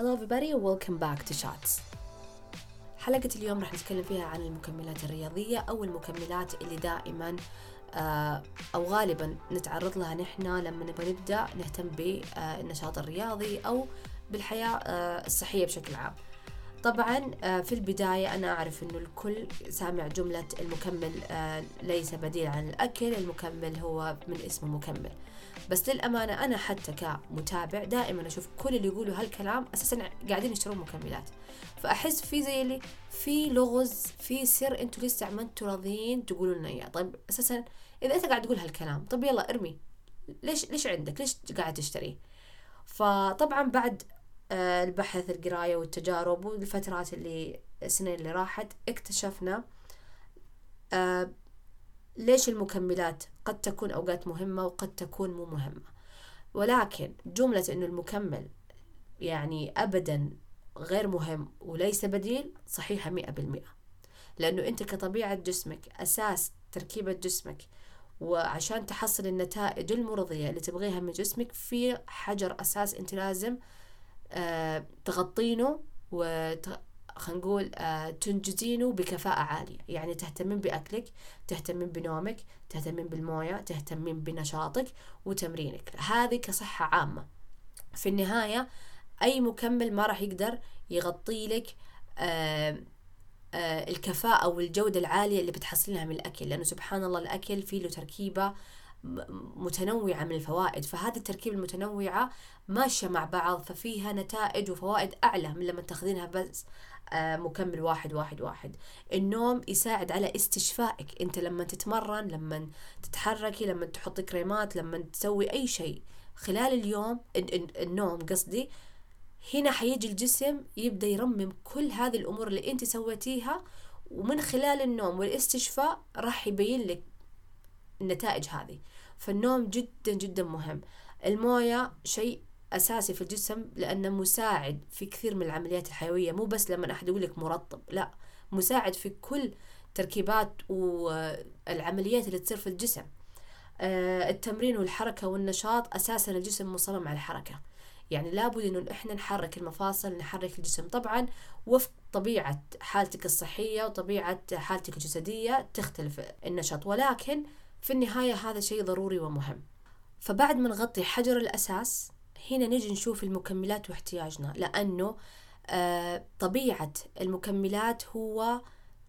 Hello everybody and welcome back to Shots حلقة اليوم راح نتكلم فيها عن المكملات الرياضية أو المكملات اللي دائما آه، أو غالبا نتعرض لها نحن لما نبغى نبدأ نهتم بالنشاط الرياضي أو بالحياة آه، الصحية بشكل عام. طبعا آه، في البداية أنا أعرف أنه الكل سامع جملة المكمل ليس بديل عن الأكل المكمل هو من اسمه مكمل. بس للأمانة أنا حتى كمتابع دائما أشوف كل اللي يقولوا هالكلام أساسا قاعدين يشترون مكملات. فأحس في زي اللي في لغز في سر أنتوا لسه ما أنتوا راضيين تقولوا لنا إياه. طيب أساسا إذا أنت قاعد تقول هالكلام طيب يلا ارمي. ليش ليش عندك؟ ليش قاعد تشتريه؟ فطبعا بعد آه، البحث القراية والتجارب والفترات اللي السنين اللي راحت اكتشفنا آه، ليش المكملات قد تكون أوقات مهمة وقد تكون مو مهمة ولكن جملة أنه المكمل يعني أبدا غير مهم وليس بديل صحيحة مئة بالمئة لأنه أنت كطبيعة جسمك أساس تركيبة جسمك وعشان تحصل النتائج المرضية اللي تبغيها من جسمك في حجر أساس أنت لازم آه تغطينه. خلينا نقول آه تنجزينه بكفاءة عالية. يعني تهتمين بأكلك تهتمين بنومك تهتمين بالموية تهتمين بنشاطك وتمرينك. هذه كصحة عامة. في النهاية أي مكمل ما راح يقدر يغطي لك آه آه الكفاءة والجودة العالية اللي بتحصلها من الأكل. لأنه سبحان الله الأكل فيه له تركيبة متنوعة من الفوائد. فهذه التركيبة المتنوعة ماشية مع بعض ففيها نتائج وفوائد أعلى من لما تاخذينها بس مكمل واحد واحد واحد. النوم يساعد على استشفائك. انت لما تتمرن لما تتحركي لما تحطي كريمات لما تسوي أي شيء. خلال اليوم النوم قصدي هنا حيجي الجسم يبدأ يرمم كل هذه الأمور اللي انت سويتيها ومن خلال النوم والاستشفاء راح يبين لك النتائج هذه. فالنوم جدا جدا مهم. الموية شيء أساسي في الجسم لأنه مساعد في كثير من العمليات الحيوية. مو بس لما أحد يقول لك مرطب لا مساعد في كل تركيبات والعمليات اللي تصير في الجسم. آه، التمرين والحركة والنشاط أساسا الجسم مصمم على الحركة. يعني لابد إنه إحنا نحرك المفاصل نحرك الجسم. طبعا وفق طبيعة حالتك الصحية وطبيعة حالتك الجسدية تختلف النشاط ولكن في النهاية هذا شيء ضروري ومهم. فبعد ما نغطي حجر الأساس هنا نجي نشوف المكملات واحتياجنا لأنه آه طبيعة المكملات هو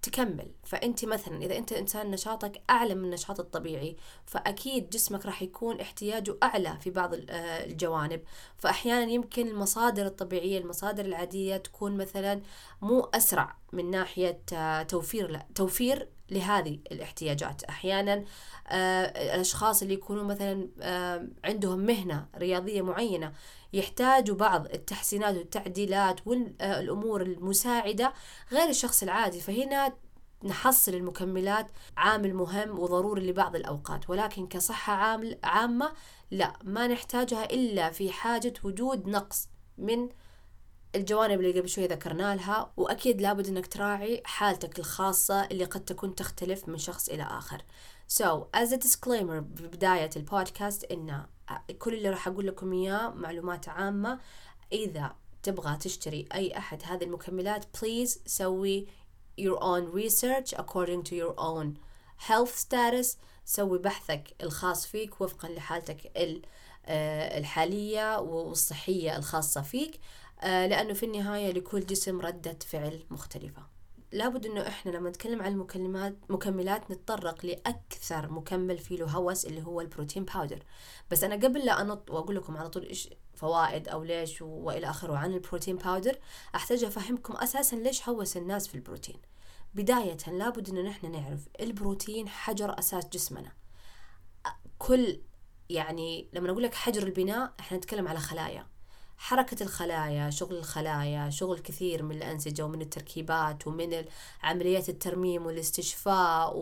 تكمل. فأنت مثلا إذا أنت إنسان نشاطك أعلى من النشاط الطبيعي فأكيد جسمك راح يكون احتياجه أعلى في بعض آه، الجوانب. فأحيانا يمكن المصادر الطبيعية المصادر العادية تكون مثلا مو أسرع من ناحية آه، توفير توفير لهذه الاحتياجات. أحيانا آه، الأشخاص اللي يكونوا مثلا آه، عندهم مهنة رياضية معينة يحتاجوا بعض التحسينات والتعديلات والأمور المساعدة غير الشخص العادي. فهنا نحصل المكملات عامل مهم وضروري لبعض الأوقات. ولكن كصحة عامل عامة لا ما نحتاجها إلا في حاجة وجود نقص من الجوانب اللي قبل شوي ذكرنا لها وأكيد لابد أنك تراعي حالتك الخاصة اللي قد تكون تختلف من شخص إلى آخر. So as a disclaimer ببداية البودكاست إن كل اللي راح أقول لكم إياه معلومات عامة. إذا تبغى تشتري أي أحد هذه المكملات please سوي your own research according to your own health status. سوي بحثك الخاص فيك وفقا لحالتك آه، الحالية والصحية الخاصة فيك. آه، لأنه في النهاية لكل جسم ردة فعل مختلفة. لابد إنه إحنا لما نتكلم عن المكملات مكملات نتطرق لأكثر مكمل فيه له هوس اللي هو ال protein powder بس أنا قبل لا أنط وأقول لكم على طول إيش فوائد أو ليش وإلى آخره عن ال protein powder أحتاج أفهمكم أساسا ليش هوس الناس في البروتين. بداية لابد إنه نحن نعرف البروتين حجر أساس جسمنا. كل يعني لما نقول لك حجر البناء إحنا نتكلم على خلايا. حركة الخلايا شغل الخلايا شغل كثير من الأنسجة ومن التركيبات ومن عمليات الترميم والاستشفاء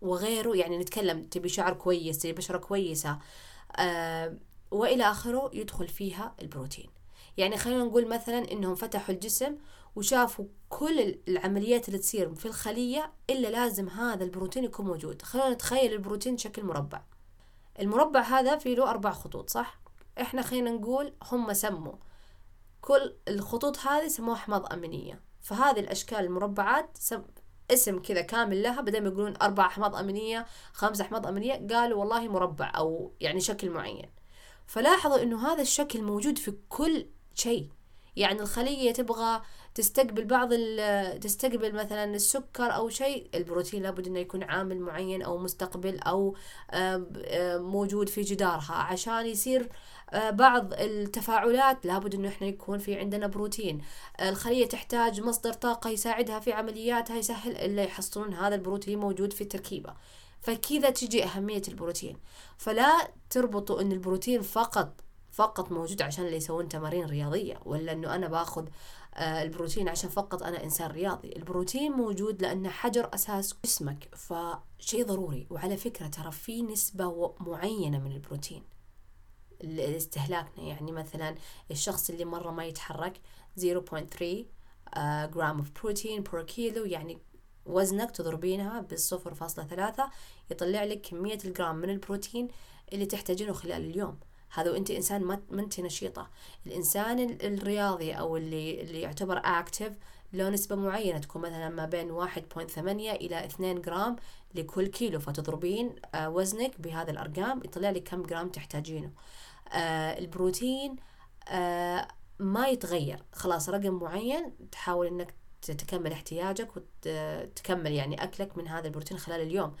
وغيره. يعني نتكلم تبي شعر كويس تبي بشرة كويسة. آه وإلى آخره يدخل فيها البروتين. يعني خلينا نقول مثلا إنهم فتحوا الجسم وشافوا كل العمليات اللي تصير في الخلية إلا لازم هذا البروتين يكون موجود. خلينا نتخيل البروتين شكل مربع. المربع هذا فيه له أربع خطوط صح؟ إحنا خلينا نقول هم سموا. كل الخطوط هذه سموها أحماض أمينية. فهذه الأشكال المربعات سم اسم كذا كامل لها بدل ما يقولون أربع أحماض أمينية خمس أحماض أمينية قالوا والله مربع أو يعني شكل معين. فلاحظوا إنه هذا الشكل موجود في كل شيء. يعني الخلية تبغى تستقبل بعض تستقبل مثلا السكر أو شيء البروتين لابد إنه يكون عامل معين أو مستقبل أو موجود في جدارها عشان يصير بعض التفاعلات لابد إنه إحنا يكون في عندنا بروتين. الخلية تحتاج مصدر طاقة يساعدها في عملياتها يسهل الا يحصلون هذا البروتين موجود في التركيبة. فكذا تجي أهمية البروتين. فلا تربطوا أن البروتين فقط فقط موجود عشان اللي يسوون تمارين رياضية ولا أنه أنا باخذ آه، البروتين عشان فقط أنا إنسان رياضي. البروتين موجود لأنه حجر أساس جسمك فشيء ضروري. وعلى فكرة ترى في نسبة معينة من البروتين. استهلاكنا يعني مثلا الشخص اللي مرة ما يتحرك 0.3 جرام of protein per kilo يعني وزنك تضربينها بالصفر فاصلة ثلاثة يطلع لك كمية الجرام من البروتين اللي تحتاجينه خلال اليوم. هذا وإنت إنسان ما أنت نشيطة. الإنسان الرياضي أو اللي اللي يعتبر active له نسبة معينة تكون مثلا ما بين 1.8 إلى 2 جرام لكل كيلو فتضربين آه، وزنك بهذا الأرقام يطلع لك كم جرام تحتاجينه. البروتين آه، ما يتغير. خلاص رقم معين تحاول إنك تكمل احتياجك وتكمل يعني أكلك من هذا البروتين خلال اليوم.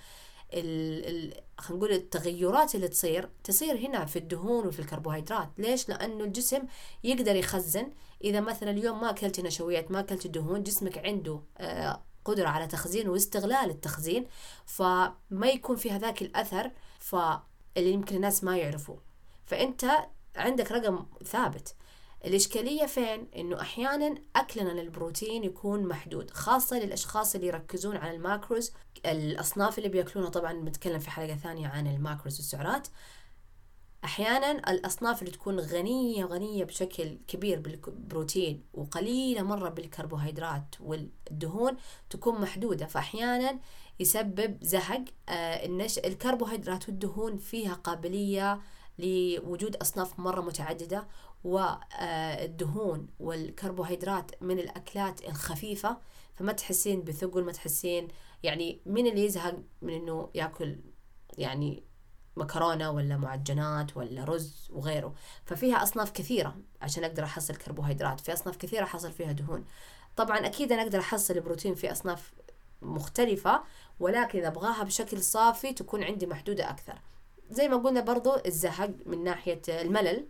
ال خلينا نقول التغيرات اللي تصير تصير هنا في الدهون وفي الكربوهيدرات. ليش؟ لأنه الجسم يقدر يخزن. إذا مثلا اليوم ما أكلت نشويات ما أكلت دهون جسمك عنده آه، قدرة على تخزين واستغلال التخزين فما يكون في هذاك الأثر فاللي يمكن الناس ما يعرفوا فأنت عندك رقم ثابت. الإشكالية فين؟ إنه أحيانا أكلنا للبروتين يكون محدود خاصة للأشخاص اللي يركزون على الماكروز. الأصناف اللي بيأكلونها طبعا بنتكلم في حلقة ثانية عن الماكروز والسعرات. أحيانا الأصناف اللي تكون غنية غنية بشكل كبير بالبروتين وقليلة مرة بالكربوهيدرات والدهون تكون محدودة فأحيانا يسبب زهق. آه النش... الكربوهيدرات والدهون فيها قابلية لوجود أصناف مرة متعددة والدهون والكربوهيدرات من الأكلات الخفيفة. فما تحسين بثقل ما تحسين يعني من اللي يزهق من إنه ياكل يعني مكرونة ولا معجنات ولا رز وغيره؟ ففيها أصناف كثيرة عشان أقدر أحصل كربوهيدرات. في أصناف كثيرة أحصل فيها دهون. طبعا أكيد أنا أقدر أحصل البروتين في أصناف مختلفة ولكن إذا أبغاها بشكل صافي تكون عندي محدودة أكثر. زي ما قلنا برضو الزهق من ناحية الملل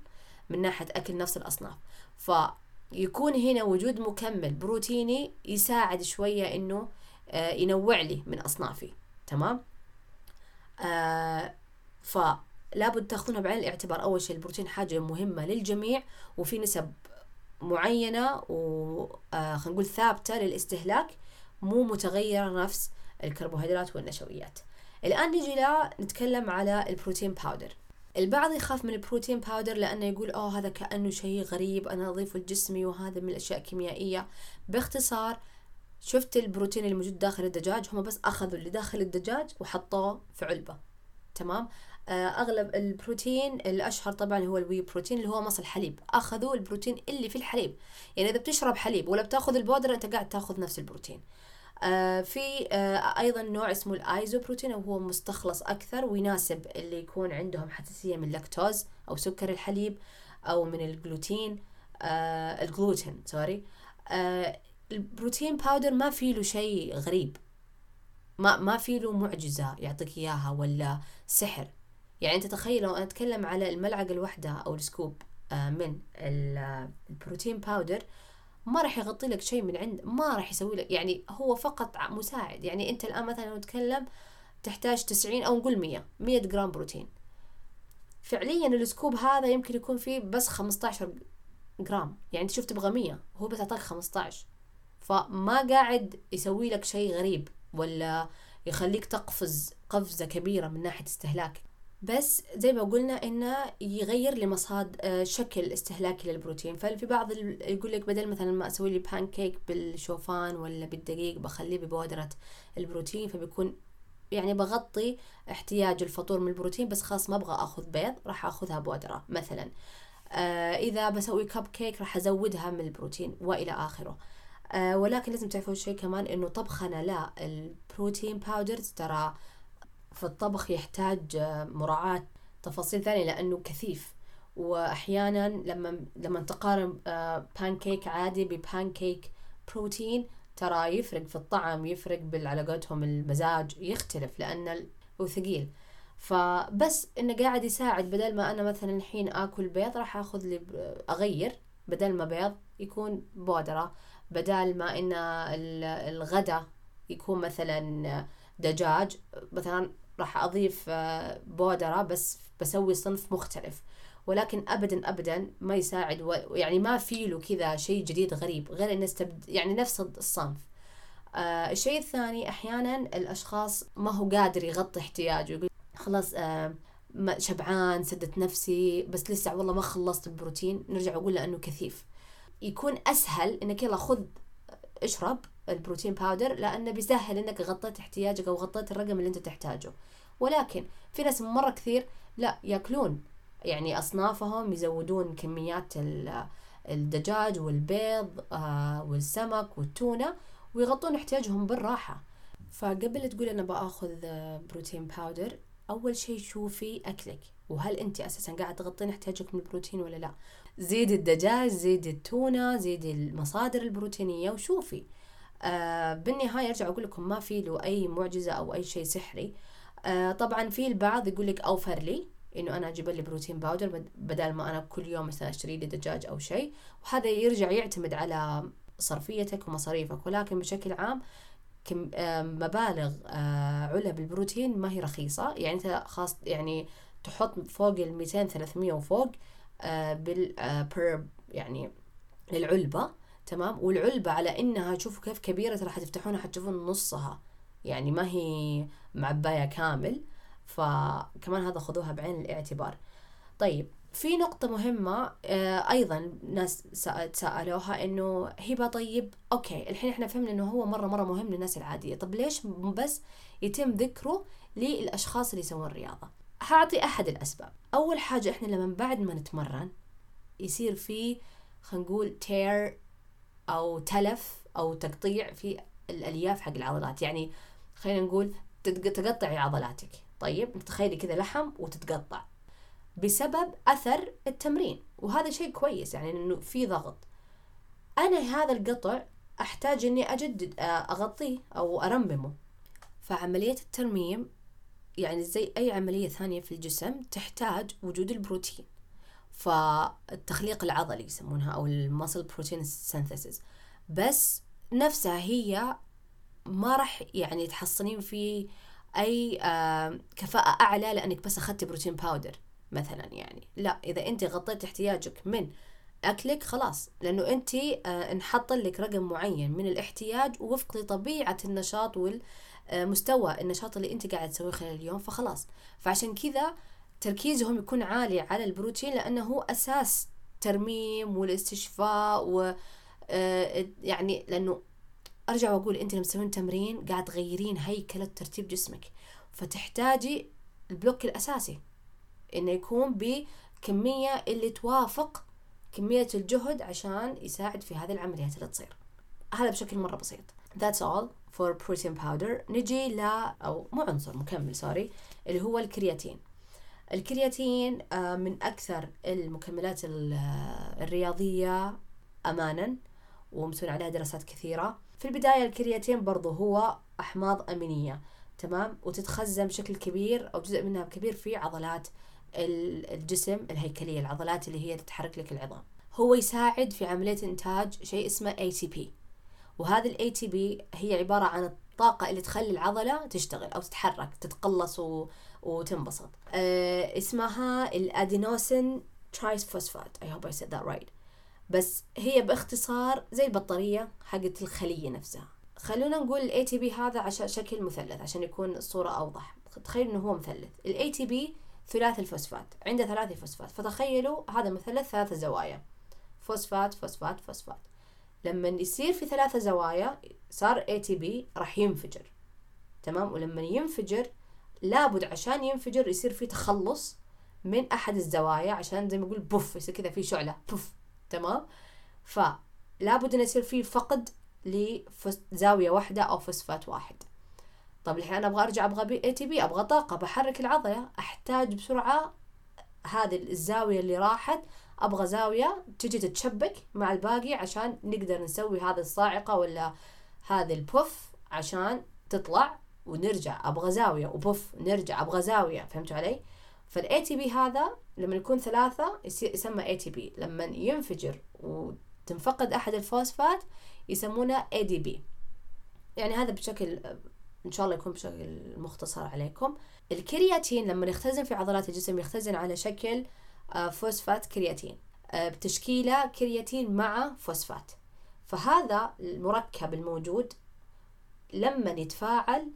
من ناحية أكل نفس الأصناف. فيكون هنا وجود مكمل بروتيني يساعد شوية إنه آه، ينوع لي من أصنافي. تمام؟ آه فلابد تاخذونها بعين الاعتبار. أول شيء البروتين حاجة مهمة للجميع وفي نسب معينة و آه خلينا نقول ثابتة للاستهلاك مو متغيرة نفس الكربوهيدرات والنشويات. الآن نجي لا نتكلم على ال protein powder البعض يخاف من ال protein powder لأنه يقول أوه هذا كأنه شيء غريب أنا أضيفه لجسمي وهذا من الأشياء الكيميائية. باختصار شفت البروتين اللي موجود داخل الدجاج؟ هم بس أخذوا اللي داخل الدجاج وحطوه في علبة. تمام؟ آه، أغلب البروتين الأشهر طبعا هو ال whey protein اللي هو مصل الحليب أخذوا البروتين اللي في الحليب. يعني إذا بتشرب حليب ولا بتأخذ البودرة أنت قاعد تأخذ نفس البروتين. في آه أيضا نوع اسمه ال iso protein وهو مستخلص أكثر ويناسب اللي يكون عندهم حساسية من اللاكتوز أو سكر الحليب أو من الجلوتين آه الجلوتين sorry. آه ال protein powder ما في له شيء غريب. ما ما في له معجزة يعطيك إياها ولا سحر. يعني أنت تخيل لو أتكلم على الملعقة الواحدة أو ال scoop آه من ال protein powder ما راح يغطي لك شيء من عند ما راح يسوي لك يعني هو فقط مساعد. يعني أنت الآن مثلا لو نتكلم تحتاج 90 أو نقول 100 100 جرام بروتين. فعليا ال scoop هذا يمكن يكون فيه بس 15 جرام. يعني شفت تبغى 100 هو بس اعطاك 15 فما قاعد يسوي لك شيء غريب ولا يخليك تقفز قفزة كبيرة من ناحية استهلاك بس زي ما قلنا إنه يغير لي مصاد آه، شكل استهلاكي للبروتين. ففي بعض يقول لك بدل مثلا ما أسوي لي بان كيك بالشوفان ولا بالدقيق بخليه ببودرة البروتين. فبيكون يعني بغطي احتياج الفطور من البروتين بس خلاص ما أبغى آخذ بيض راح آخذها بودرة مثلا. آه إذا بسوي كب كيك راح أزودها من البروتين وإلى آخره. آه ولكن لازم تعرفوا شيء كمان إنه طبخنا لل protein powders ترى في الطبخ يحتاج آه، مراعاة تفاصيل ثانية لأنه كثيف. وأحيانا لما لما تقارن بانكيك عادي ب pancake protein ترى يفرق في الطعم يفرق بالعلاقتهم المزاج يختلف لأن هو ثقيل. فبس إنه قاعد يساعد بدل ما أنا مثلا الحين آكل بيض راح آخذ لي أغير. بدل ما بيض يكون بودرة. بدل ما إن الغداء يكون مثلا دجاج. مثلا راح أضيف بودرة بس بسوي صنف مختلف ولكن ابدا ابدا ما يساعد. يعني ما في له كذا شيء جديد غريب غير إنه استبد... يعني نفس الصنف آه الشيء الثاني أحيانا الأشخاص ما هو قادر يغطي احتياجه يقول خلاص آه شبعان سدت نفسي بس لسه والله ما خلصت البروتين نرجع أقول له إنه كثيف يكون أسهل إنك يلا خذ اشرب البروتين باودر لأنه بيسهل إنك غطيت احتياجك أو غطيت الرقم اللي أنت تحتاجه. ولكن في ناس مرة كثير لا يأكلون يعني أصنافهم يزودون كميات الدجاج والبيض آه، والسمك والتونة ويغطون احتياجهم بالراحة. فقبل تقول أنا بأخذ بروتين باودر أول شيء شوفي أكلك. وهل أنت أساسا قاعد تغطين احتياجك من البروتين ولا لا؟ زيدي الدجاج زيدي التونة زيدي المصادر البروتينية وشوفي. آه بالنهاية أرجع أقول لكم ما في له أي معجزة أو أي شيء سحري. آه طبعا في البعض يقول لك أوفر لي إنه أنا أجيب لي protein powder بدل ما أنا كل يوم مثلا أشتري لي دجاج أو شيء. وهذا يرجع يعتمد على صرفيتك ومصاريفك. ولكن بشكل عام كم آه مبالغ آه علب البروتين ما هي رخيصة. يعني انت خلاص يعني تحط فوق ال 200 300 وفوق آه بال per يعني للعلبة تمام؟ والعلبة على إنها شوفوا كيف كبيرة ترى حتفتحونها حتشوفون نصها. يعني ما هي معباية كامل. فكمان هذا خذوها بعين الاعتبار. طيب في نقطة مهمة آه أيضا ناس سألوها إنه هبة طيب؟ أوكي الحين إحنا فهمنا إنه هو مرة مرة مهم للناس العادية. طب ليش بس يتم ذكره للأشخاص اللي يسوون رياضة؟ هعطي أحد الأسباب. أول حاجة إحنا لما بعد ما نتمرن يصير في خلينا نقول تير أو تلف أو تقطيع في الألياف حق العضلات. يعني خلينا نقول تقطعي عضلاتك. طيب تخيلي كذا لحم وتتقطع. بسبب أثر التمرين. وهذا شيء كويس يعني إنه في ضغط. أنا هذا القطع أحتاج إني أجدد أغطيه أو أرممه. فعملية الترميم يعني زي أي عملية ثانية في الجسم تحتاج وجود البروتين فالتخليق العضلي يسمونها أو ال muscle protein synthesis. بس نفسها هي ما راح يعني تحصلين في أي كفاءة أعلى لأنك بس أخذتي protein powder مثلا يعني. لا إذا أنت غطيت احتياجك من أكلك خلاص لأنه أنت انحط لك رقم معين من الاحتياج وفق لطبيعة النشاط والمستوى النشاط اللي انت قاعد تسويه خلال اليوم فخلاص. فعشان كذا تركيزهم يكون عالي على البروتين لأنه هو أساس ترميم والاستشفاء و يعني لأنه أرجع وأقول أنت لما تسوين تمرين قاعد تغيرين هيكله ترتيب جسمك. فتحتاجي البلوك الأساسي إنه يكون بكمية اللي توافق كمية الجهد عشان يساعد في هذه العمليات اللي تصير. هذا بشكل مرة بسيط. That's all. For protein powder. نجي ل أو مو عنصر مكمل سوري اللي هو الكرياتين. الكرياتين من أكثر المكملات الرياضية امانا ومسوين عليها دراسات كثيرة. في البداية الكرياتين برضو هو أحماض أمينية تمام؟ وتتخزن بشكل كبير أو جزء منها كبير في عضلات الجسم الهيكلية العضلات اللي هي تتحرك لك العظام. هو يساعد في عملية إنتاج شيء اسمه ATP وهذه ال ATP هي عبارة عن الطاقة اللي تخلي العضلة تشتغل أو تتحرك تتقلص و... وتنبسط. أه اسمها ال adenosine triphosphate I hope I said that right. بس هي باختصار زي البطارية حقت الخلية نفسها. خلونا نقول ال ATP هذا عشان شكل مثلث عشان يكون الصورة أوضح. تخيلوا إنه هو مثلث. ال ATP ثلاثي الفوسفات عنده ثلاثي فوسفات فتخيلوا هذا مثلث ثلاثة زوايا. فوسفات فوسفات فوسفات. لما يصير في ثلاثة زوايا صار بي راح ينفجر تمام؟ ولما ينفجر لابد عشان ينفجر يصير في تخلص من أحد الزوايا عشان زي ما أقول بوف يصير كذا في شعلة بوف تمام؟ فلابد إنه يصير في فقد لزاوية واحدة أو فوسفات واحد. طب الحين أنا أبغى أرجع أبغى ATP أبغى طاقة بحرك العضلة أحتاج بسرعة هذه الزاوية اللي راحت أبغى زاوية تجي تتشبك مع الباقي عشان نقدر نسوي هذه الصاعقة ولا هذا البوف عشان تطلع ونرجع. أبغى زاوية وبوف نرجع. أبغى زاوية. فهمتوا علي؟ فال ATP هذا لما يكون ثلاثة يصير يسمى ATP لما ينفجر وتنفقد أحد الفوسفات يسمونه ADP يعني هذا بشكل إن شاء الله يكون بشكل مختصر عليكم. الكرياتين لما يختزن في عضلات الجسم يختزن على شكل فوسفات كرياتين. آه، بتشكيلة كرياتين مع فوسفات. فهذا المركب الموجود لما يتفاعل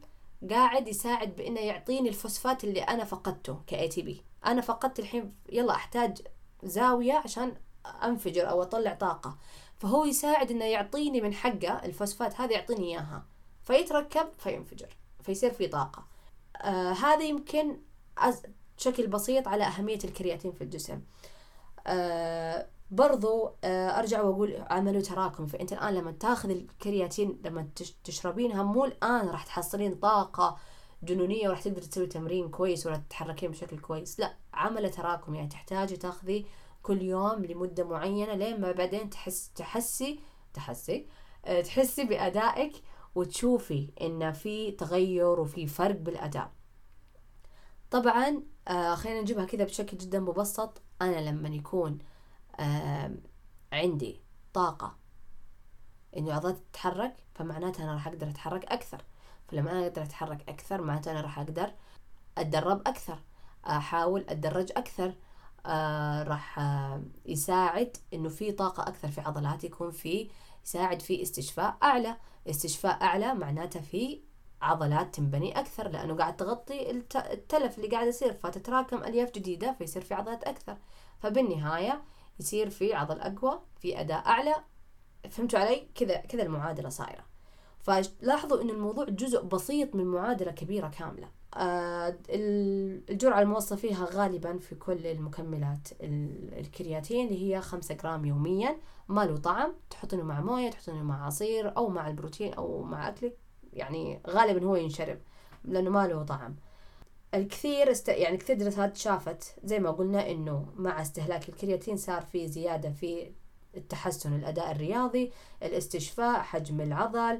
قاعد يساعد بإنه يعطيني الفوسفات اللي أنا فقدته ك ATP أنا فقدت الحين يلا أحتاج زاوية عشان أنفجر أو أطلع طاقة. فهو يساعد إنه يعطيني من حقه الفوسفات هذه يعطيني إياها. فيتركب فينفجر فيصير في طاقة. آه هذا يمكن بشكل بسيط على أهمية الكرياتين في الجسم. آه برضو آه أرجع وأقول عملوا تراكم. فأنت الآن لما تاخذ الكرياتين لما تشربينها مو الآن راح تحصلين طاقة جنونية وراح تقدر تسوي تمرين كويس ولا تتحركين بشكل كويس. لا عمل تراكم. يعني تحتاجي تاخذي كل يوم لمدة معينة لين ما بعدين تحس تحسي تحسي آه تحسي بأدائك وتشوفي إن في تغير وفي فرق بالأداء. طبعا آه خلينا نجيبها كذا بشكل جدا مبسط. أنا لما يكون آه عندي طاقة إنه عضلاتي تتحرك فمعناتها أنا راح أقدر أتحرك أكثر. فلما أنا أقدر أتحرك أكثر معناته أنا راح أقدر أتدرب أكثر أحاول أتدرج أكثر آه راح آه يساعد إنه في طاقة أكثر في عضلاتي يكون في يساعد في استشفاء أعلى. استشفاء أعلى معناته في عضلات تنبني أكثر لأنه قاعد تغطي التلف اللي قاعد يصير فتتراكم ألياف جديدة فيصير في عضلات أكثر. فبالنهاية يصير في عضل أقوى في أداء أعلى. فهمتوا علي؟ كذا كذا المعادلة صايرة. فلاحظوا أن الموضوع جزء بسيط من معادلة كبيرة كاملة. آه الجرعة الموصى فيها غالبا في كل المكملات الكرياتين اللي هي خمسة جرام يوميا. ما له طعم. تحطينه مع موية تحطينه مع عصير أو مع البروتين أو مع أكلك يعني غالبا هو ينشرب لأنه ما له طعم. الكثير است... يعني كثير دراسات شافت زي ما قلنا إنه مع استهلاك الكرياتين صار في زيادة في التحسن الأداء الرياضي الاستشفاء حجم العضل.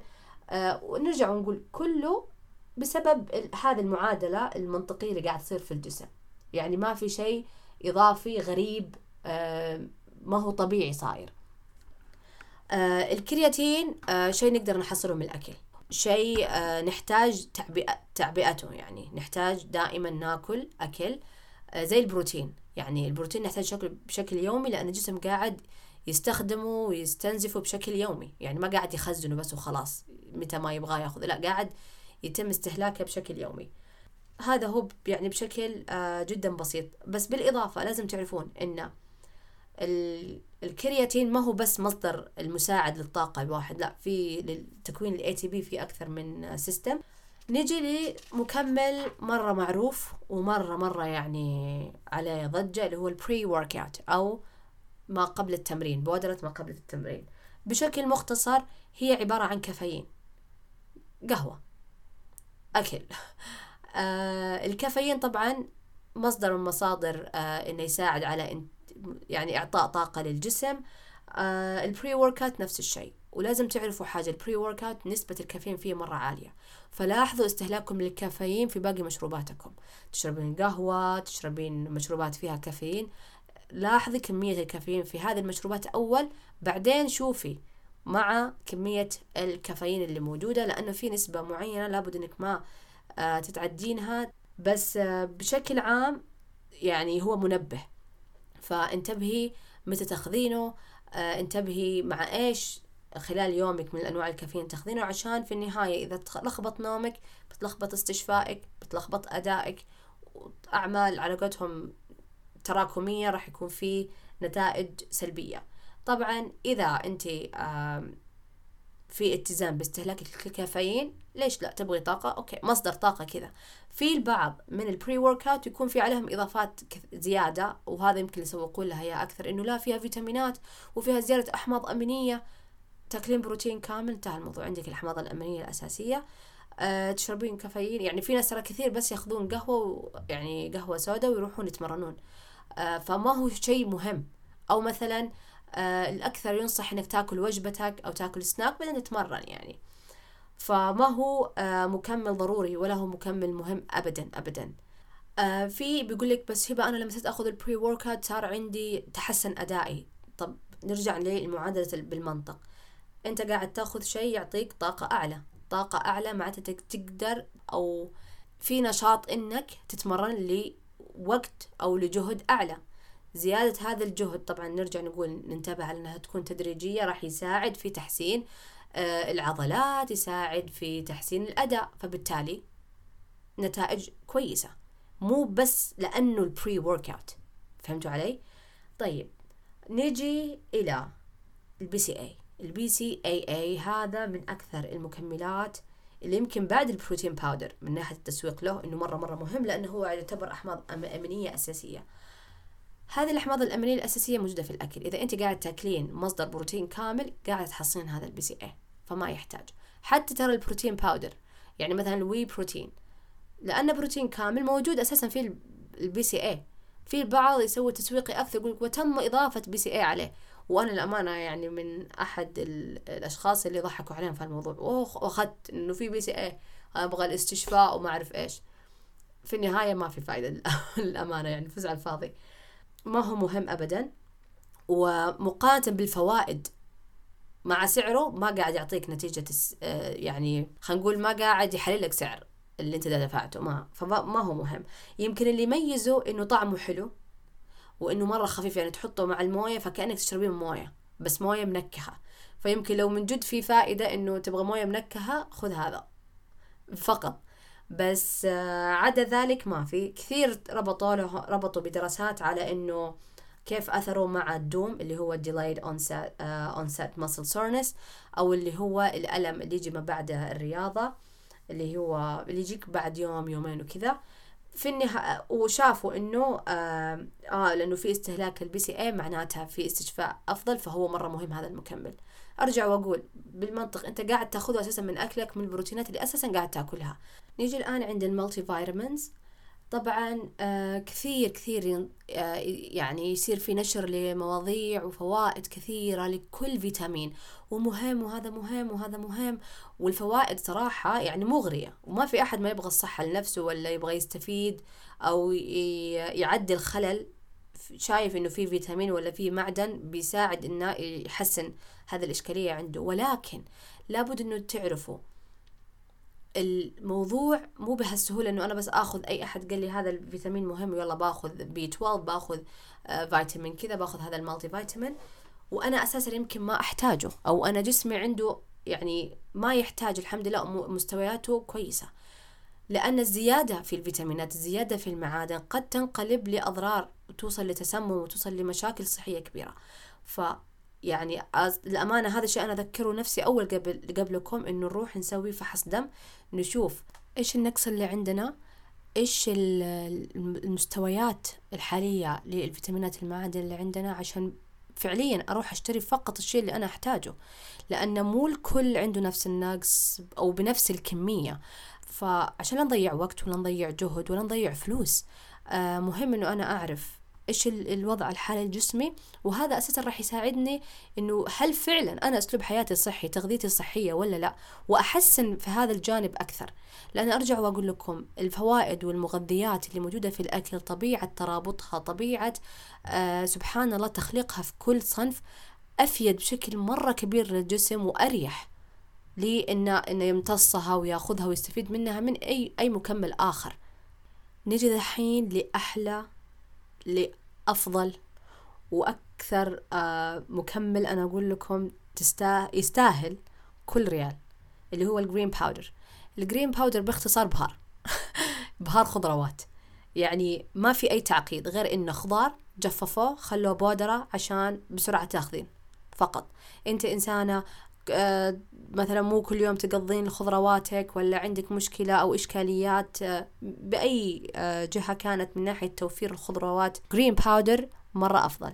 آه ونرجع ونقول كله بسبب هذه المعادلة المنطقية اللي قاعد تصير في الجسم. يعني ما في شيء إضافي غريب آه ما هو طبيعي صاير. آه الكرياتين آه شيء نقدر نحصله من الأكل. شيء آه، نحتاج تعبئته يعني. نحتاج دائما ناكل أكل آه، زي البروتين. يعني البروتين نحتاج شكل بشكل يومي لأن الجسم قاعد يستخدمه ويستنزفه بشكل يومي. يعني ما قاعد يخزنه بس وخلاص متى ما يبغاه ياخذ لا قاعد يتم استهلاكه بشكل يومي. هذا هو يعني بشكل آه، جدا بسيط. بس بالإضافة لازم تعرفون إن الكرياتين ما هو بس مصدر المساعد للطاقة الواحد لا في لتكوين ال ATP في أكثر من system نجي لمكمل مرة معروف ومرة مرة يعني عليه ضجة اللي هو ال pre-workout أو ما قبل التمرين بودرة ما قبل التمرين. بشكل مختصر هي عبارة عن كافيين. قهوة. أكل. آه الكافيين طبعا مصدر من مصادر آه إنه يساعد على يعني إعطاء طاقة للجسم آه البري وركات نفس الشيء. ولازم تعرفوا حاجة البري وركات نسبة الكافيين فيه مرة عالية. فلاحظوا استهلاككم للكافيين في باقي مشروباتكم. تشربين قهوة تشربين مشروبات فيها كافيين. لاحظي كمية الكافيين في هذه المشروبات أول بعدين شوفي مع كمية الكافيين اللي موجودة لأنه في نسبة معينة لابد إنك ما آه تتعدينها. بس آه بشكل عام يعني هو منبه. فانتبهي متى تاخذينه آه انتبهي مع إيش خلال يومك من انواع الكافيين تاخذينه عشان في النهاية إذا تلخبط نومك بتلخبط استشفائك بتلخبط أدائك اعمال على قولتهم تراكمية راح يكون في نتائج سلبية. طبعا إذا أنت في اتزان باستهلاكك للكافيين ليش لا؟ تبغي طاقة؟ okay مصدر طاقة كذا. في البعض من ال pre-workout يكون في عليهم إضافات زيادة وهذا يمكن يسوقون لها يا أكثر إنه لا فيها فيتامينات وفيها زيادة أحماض أمينية. تاكلين بروتين كامل انتهى الموضوع. عندك الأحماض الأمينية الأساسية. أه تشربين كافيين. يعني في ناس ترى كثير بس ياخذون قهوة يعني قهوة سوداء ويروحون يتمرنون. أه فما هو شيء مهم. أو مثلا أه الأكثر ينصح إنك تاكل وجبتك أو تاكل سناك بعدين تتمرن يعني. فما هو آه مكمل ضروري ولا هو مكمل مهم أبدا أبدا. آه في بيقول لك بس هبة أنا لما آخذ البري ورك صار عندي تحسن أدائي. طب نرجع للمعادله بالمنطق. أنت قاعد تأخذ شيء يعطيك طاقة أعلى. طاقة أعلى معناته تقدر أو في نشاط إنك تتمرن لوقت أو لجهد أعلى. زيادة هذا الجهد طبعا نرجع نقول ننتبه على إنها تكون تدريجية راح يساعد في تحسين العضلات يساعد في تحسين الأداء فبالتالي نتائج كويسة. مو بس لأنه ال pre-workout فهمتوا علي؟ طيب نجي إلى ال BCAA ال BCAA هذا من أكثر المكملات اللي يمكن بعد ال protein powder من ناحية التسويق له إنه مرة مرة مهم لأنه هو يعتبر أحماض أمينية أساسية. هذه الأحماض الأمينية الأساسية موجودة في الأكل. إذا أنت قاعد تاكلين مصدر بروتين كامل قاعد تحصلين هذا ال BCAA فما يحتاج. حتى ترى ال protein powder يعني مثلا ال whey protein لأنه بروتين كامل موجود أساسا في ال BCAA في البعض يسوي تسويقي أكثر يقول وتم إضافة BCAA عليه. وأنا الأمانة يعني من أحد الأشخاص اللي ضحكوا عليهم في الموضوع وأخذت إنه في BCAA أبغى الاستشفاء وما أعرف إيش. في النهاية ما في فايدة للأمانة يعني فز على الفاضي. ما هو مهم أبدا ومقارنة بالفوائد مع سعره ما قاعد يعطيك نتيجة يعني خلينا نقول ما قاعد يحلل لك سعر اللي أنت دفعته ما فما ما هو مهم. يمكن اللي يميزه إنه طعمه حلو وإنه مرة خفيف يعني تحطه مع الموية فكأنك تشربين موية بس موية منكهة. فيمكن لو من جد في فائدة إنه تبغى موية منكهة خذ هذا. فقط. بس عدا ذلك ما في. كثير ربطوا له ربطوا بدراسات على إنه كيف اثره مع الدوم اللي هو delayed onset uh, onset muscle soreness أو اللي هو الألم اللي يجي ما بعد الرياضة اللي هو اللي يجيك بعد يوم يومين وكذا. في النهاية وشافوا إنه آه, آه لأنه في استهلاك ال BCAA معناتها في استشفاء أفضل فهو مرة مهم هذا المكمل. أرجع وأقول بالمنطق أنت قاعد تاخذه أساسا من أكلك من البروتينات اللي أساسا قاعد تأكلها. نيجي الآن عند ال multivitamins. طبعا آه كثير كثير آه يعني يصير في نشر لمواضيع وفوائد كثيرة لكل فيتامين. ومهم وهذا مهم وهذا مهم. والفوائد صراحة يعني مغرية. وما في أحد ما يبغى الصحة لنفسه ولا يبغى يستفيد أو يعدل خلل شايف إنه في فيتامين ولا في معدن بيساعد إنه يحسن هذه الإشكالية عنده. ولكن لابد إنه تعرفوا الموضوع مو بهالسهولة إنه أنا بس آخذ أي أحد قال لي هذا الفيتامين مهم يلا باخذ بي 12 باخذ آه فيتامين كذا باخذ هذا المالتي فيتامين. وأنا أساسا يمكن ما أحتاجه أو أنا جسمي عنده يعني ما يحتاج الحمد لله مستوياته كويسة. لأن الزيادة في الفيتامينات الزيادة في المعادن قد تنقلب لأضرار وتوصل لتسمم وتوصل لمشاكل صحية كبيرة. ف يعني الأمانة هذا الشيء أنا أذكره نفسي أول قبل قبلكم إنه نروح نسوي فحص دم نشوف إيش النقص اللي عندنا إيش المستويات الحالية للفيتامينات المعادن اللي عندنا عشان فعليا أروح أشتري فقط الشيء اللي أنا أحتاجه. لأن مو الكل عنده نفس النقص أو بنفس الكمية. فعشان لا نضيع وقت ولا نضيع جهد ولا نضيع فلوس آه مهم إنه أنا أعرف إيش الوضع الحالي لجسمي وهذا أساسا راح يساعدني إنه هل فعلا أنا أسلوب حياتي صحي تغذيتي صحية ولا لا؟ وأحسن في هذا الجانب أكثر. لأن أرجع وأقول لكم الفوائد والمغذيات اللي موجودة في الأكل طبيعة ترابطها طبيعة آه سبحان الله تخليقها في كل صنف أفيد بشكل مرة كبير للجسم وأريح لي انه إنه يمتصها ويأخذها ويستفيد منها من اي أي مكمل آخر. نجي الحين لاحلى لأفضل وأكثر آه مكمل أنا أقول لكم. يستاهل كل ريال اللي هو ال green powder ال green powder باختصار بهار. بهار خضروات. يعني ما في أي تعقيد غير إنه خضار جففوه خلوه بودرة عشان بسرعة تاخذين فقط. أنت إنسانة آه مثلا مو كل يوم تقضين خضرواتك ولا عندك مشكلة أو إشكاليات آه، بأي آه، جهة كانت من ناحية توفير الخضروات green powder مرة أفضل.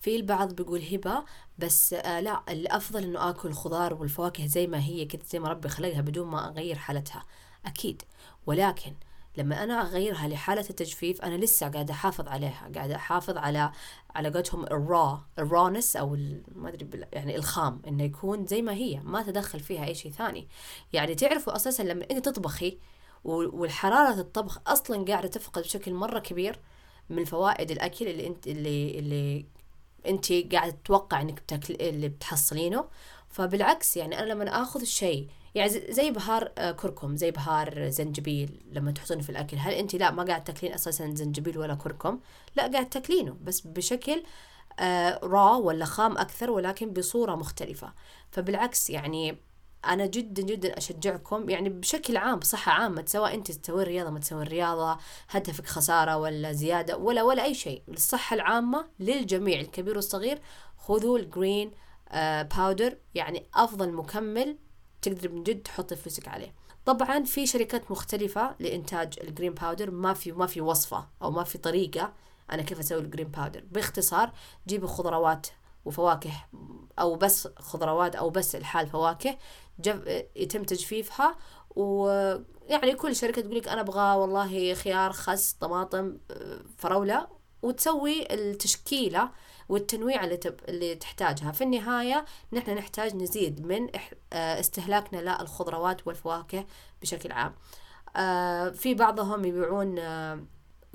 في البعض بيقول هبة بس آه لا الأفضل إنه آكل الخضار والفواكه زي ما هي كده زي ما ربي خلقها بدون ما أغير حالتها. أكيد. ولكن لما أنا أغيرها لحالة التجفيف أنا لسه قاعدة أحافظ عليها قاعدة أحافظ على على قولتهم الرا الرانس أو ما أدري يعني الخام إنه يكون زي ما هي ما تدخل فيها أي شيء ثاني. يعني تعرفوا أساسا لما أنت تطبخي والحرارة الطبخ أصلا قاعدة تفقد بشكل مرة كبير من فوائد الأكل اللي أنت اللي اللي أنت قاعدة تتوقع إنك بتاكل اللي بتحصلينه. فبالعكس يعني أنا لما أخذ الشيء يعني زي بهار آه، كركم زي بهار زنجبيل لما تحطونه في الأكل. هل أنت لا ما قاعد تاكلين أساسا زنجبيل ولا كركم؟ لا قاعد تاكلينه بس بشكل آه را ولا خام أكثر ولكن بصورة مختلفة. فبالعكس يعني أنا جدا جدا أشجعكم يعني بشكل عام بصحة عامة سواء أنت تسوي رياضة ما تسوي رياضة هدفك خسارة ولا زيادة ولا ولا أي شيء. للصحه العامة للجميع الكبير والصغير خذوا ال green آه powder يعني أفضل مكمل تقدر من جد تحط فلوسك عليه. طبعا في شركات مختلفة لإنتاج ال green powder ما في ما في وصفة أو ما في طريقة أنا كيف أسوي ال green powder باختصار جيبوا خضروات وفواكه أو بس خضروات أو بس الحال فواكه يتم تجفيفها ويعني كل شركة تقول لك أنا أبغى والله خيار خس طماطم فراولة وتسوي التشكيلة والتنويع اللي, تب... اللي تحتاجها. في النهاية نحن نحتاج نزيد من آه، استهلاكنا للخضروات والفواكه بشكل عام. آه، في بعضهم يبيعون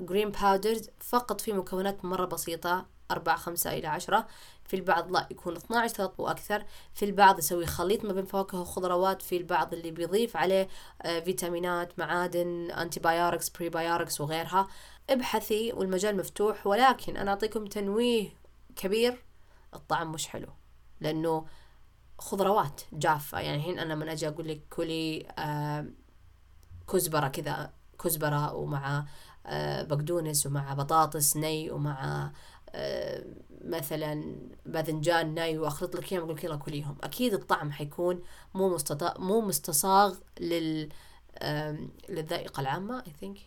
green آه، powders فقط في مكونات مرة بسيطة أربعة خمسة إلى عشرة. في البعض لا يكون 12 ثلاث وأكثر في البعض يسوي خليط ما بين فواكه وخضروات. في البعض اللي بيضيف عليه فيتامينات معادن antibiotics prebiotics وغيرها. ابحثي والمجال مفتوح. ولكن أنا أعطيكم تنويه كبير الطعم مش حلو. لأنه خضروات جافة. يعني الحين أنا من أجي أقول لك كلي كزبرة كذا كزبرة ومع آه بقدونس ومع بطاطس نيء ومع آه مثلا باذنجان ني وأخلط لك إياهم أقول يلا كليهم. أكيد الطعم حيكون مو مستطا... مو مستصاغ لل للذائقة العامة I think.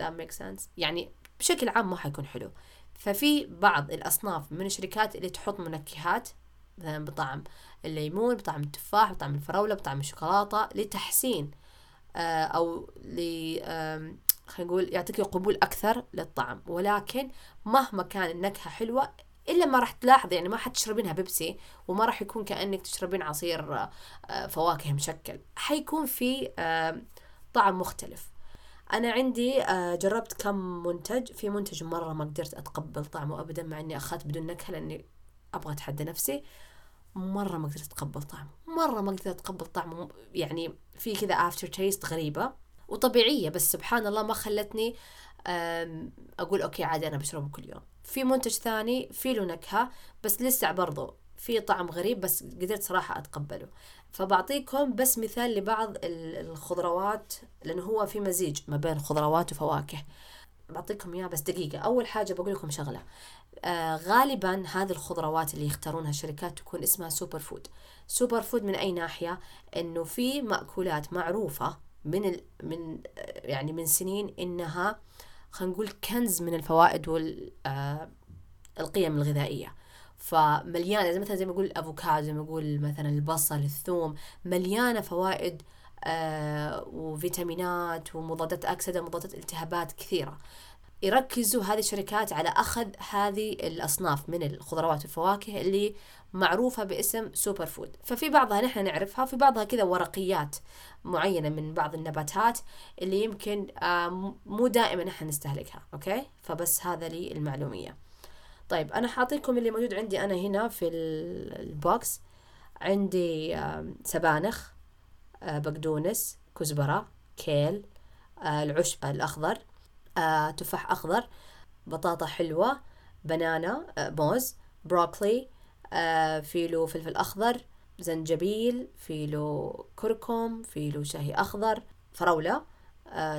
That makes sense يعني بشكل عام ما حيكون حلو. ففي بعض الأصناف من الشركات اللي تحط منكهات مثلا بطعم الليمون بطعم التفاح بطعم الفراولة بطعم الشوكولاتة لتحسين آه، أو ل خلينا نقول يعطيك قبول أكثر للطعم. ولكن مهما كان النكهة حلوة إلا ما راح تلاحظ يعني ما حتشربينها بيبسي وما راح يكون كأنك تشربين عصير آه، فواكه مشكل. حيكون في طعم مختلف. أنا عندي آه، جربت كم منتج. في منتج مرة ما قدرت أتقبل طعمه ابدا مع إني أخذت بدون نكهة لأني أبغى أتحدى نفسي. مرة ما قدرت أتقبل طعمه مرة ما قدرت أتقبل طعمه. يعني في كذا after taste غريبة وطبيعية بس سبحان الله ما خلتني أقول okay عادي أنا بشربه كل يوم. في منتج ثاني في له نكهة بس لسه برضه في طعم غريب بس قدرت صراحة أتقبله. فبعطيكم بس مثال لبعض الخضروات لأنه هو في مزيج ما بين خضروات وفواكه. بعطيكم إياه بس دقيقة. أول حاجة بقول لكم شغلة. آه غالبا هذه الخضروات اللي يختارونها الشركات تكون اسمها super food. super food من أي ناحية؟ إنه في مأكولات معروفة من ال من يعني من سنين إنها خلينا نقول كنز من الفوائد والقيم آه الغذائية. فمليانة زي مثلا زي ما أقول الأفوكادو زي ما أقول مثلا البصل الثوم مليانة فوائد آه وفيتامينات ومضادات أكسدة ومضادات التهابات كثيرة. يركزوا هذه الشركات على أخذ هذه الأصناف من الخضروات والفواكه اللي معروفة باسم super food. ففي بعضها نحن نعرفها في بعضها كذا ورقيات معينة من بعض النباتات اللي يمكن آه مو دائما نحن نستهلكها okay؟ فبس هذا لي المعلومية. طيب أنا حاعطيكم اللي موجود عندي أنا هنا في ال box. عندي سبانخ آه، بقدونس كزبرة كيل آه، العشب الأخضر آه، تفاح أخضر بطاطا حلوة banana موز بروكلي فيلو فلفل أخضر زنجبيل فيلو كركم فيلو شاهي أخضر فراولة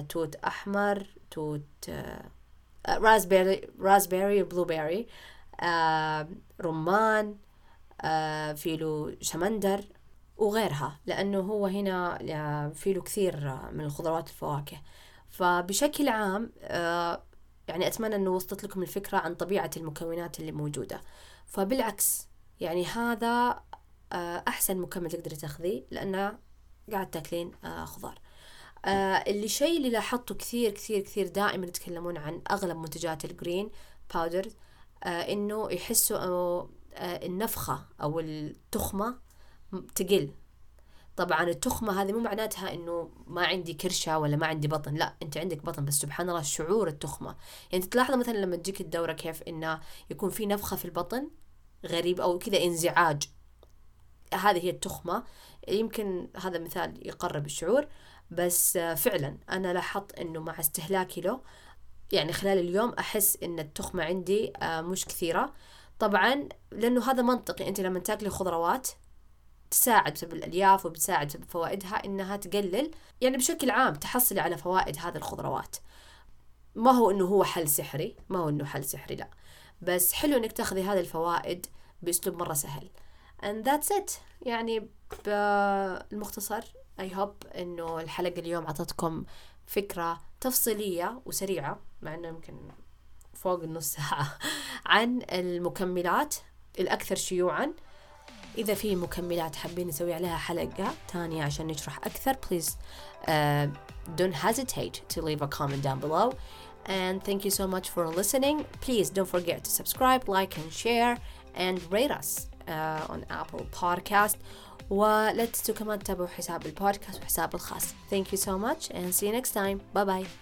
توت أحمر توت raspberry raspberry و blueberry رمان آه في له شمندر وغيرها لأنه هو هنا في له كثير من الخضروات والفواكه فبشكل عام آه، يعني أتمنى أنه وصلت لكم الفكرة عن طبيعة المكونات اللي موجودة. فبالعكس يعني هذا آه، أحسن مكمل تقدري تاخذيه لأنه قاعد تاكلين آه، اللي شيء اللي لاحظته كثير كثير كثير دائما يتكلمون عن أغلب منتجات ال green powder إنه يحسوا النفخة أو التخمة تقل. طبعا التخمة هذه مو معناتها إنه ما عندي كرشة ولا ما عندي بطن لا أنت عندك بطن بس سبحان الله شعور التخمة. يعني تلاحظ مثلا لما تجيك الدورة كيف إنه يكون في نفخة في البطن غريب أو كذا انزعاج. هذه هي التخمة. يمكن هذا مثال يقرب الشعور. بس فعلا أنا لاحظت إنه مع استهلاكي له يعني خلال اليوم أحس إن التخمة عندي آه، مش كثيرة. طبعا لأنه هذا منطقي أنت لما تاكلي خضروات تساعد بسبب الألياف وبتساعد بسبب فوائدها إنها تقلل يعني بشكل عام تحصلي على فوائد هذه الخضروات. ما هو إنه هو حل سحري ما هو إنه حل سحري لا. بس حلو إنك تاخذي هذه الفوائد بأسلوب مرة سهل. And that's it. يعني بالمختصر I hope إنه الحلقة اليوم عطتكم فكرة تفصيلية وسريعة مع إنه يمكن فوق النص ساعة عن المكملات الأكثر شيوعاً إذا في مكملات حابين نسوي عليها حلقة تانية عشان نشرح أكثر please uh, don't hesitate to leave a comment down below and thank you so much for listening please don't forget to subscribe like and share and rate us uh, on Apple Podcast ولا تنسوا كمان تتابعوا حساب البودكاست وحساب الخاص thank you so much and see you next time bye bye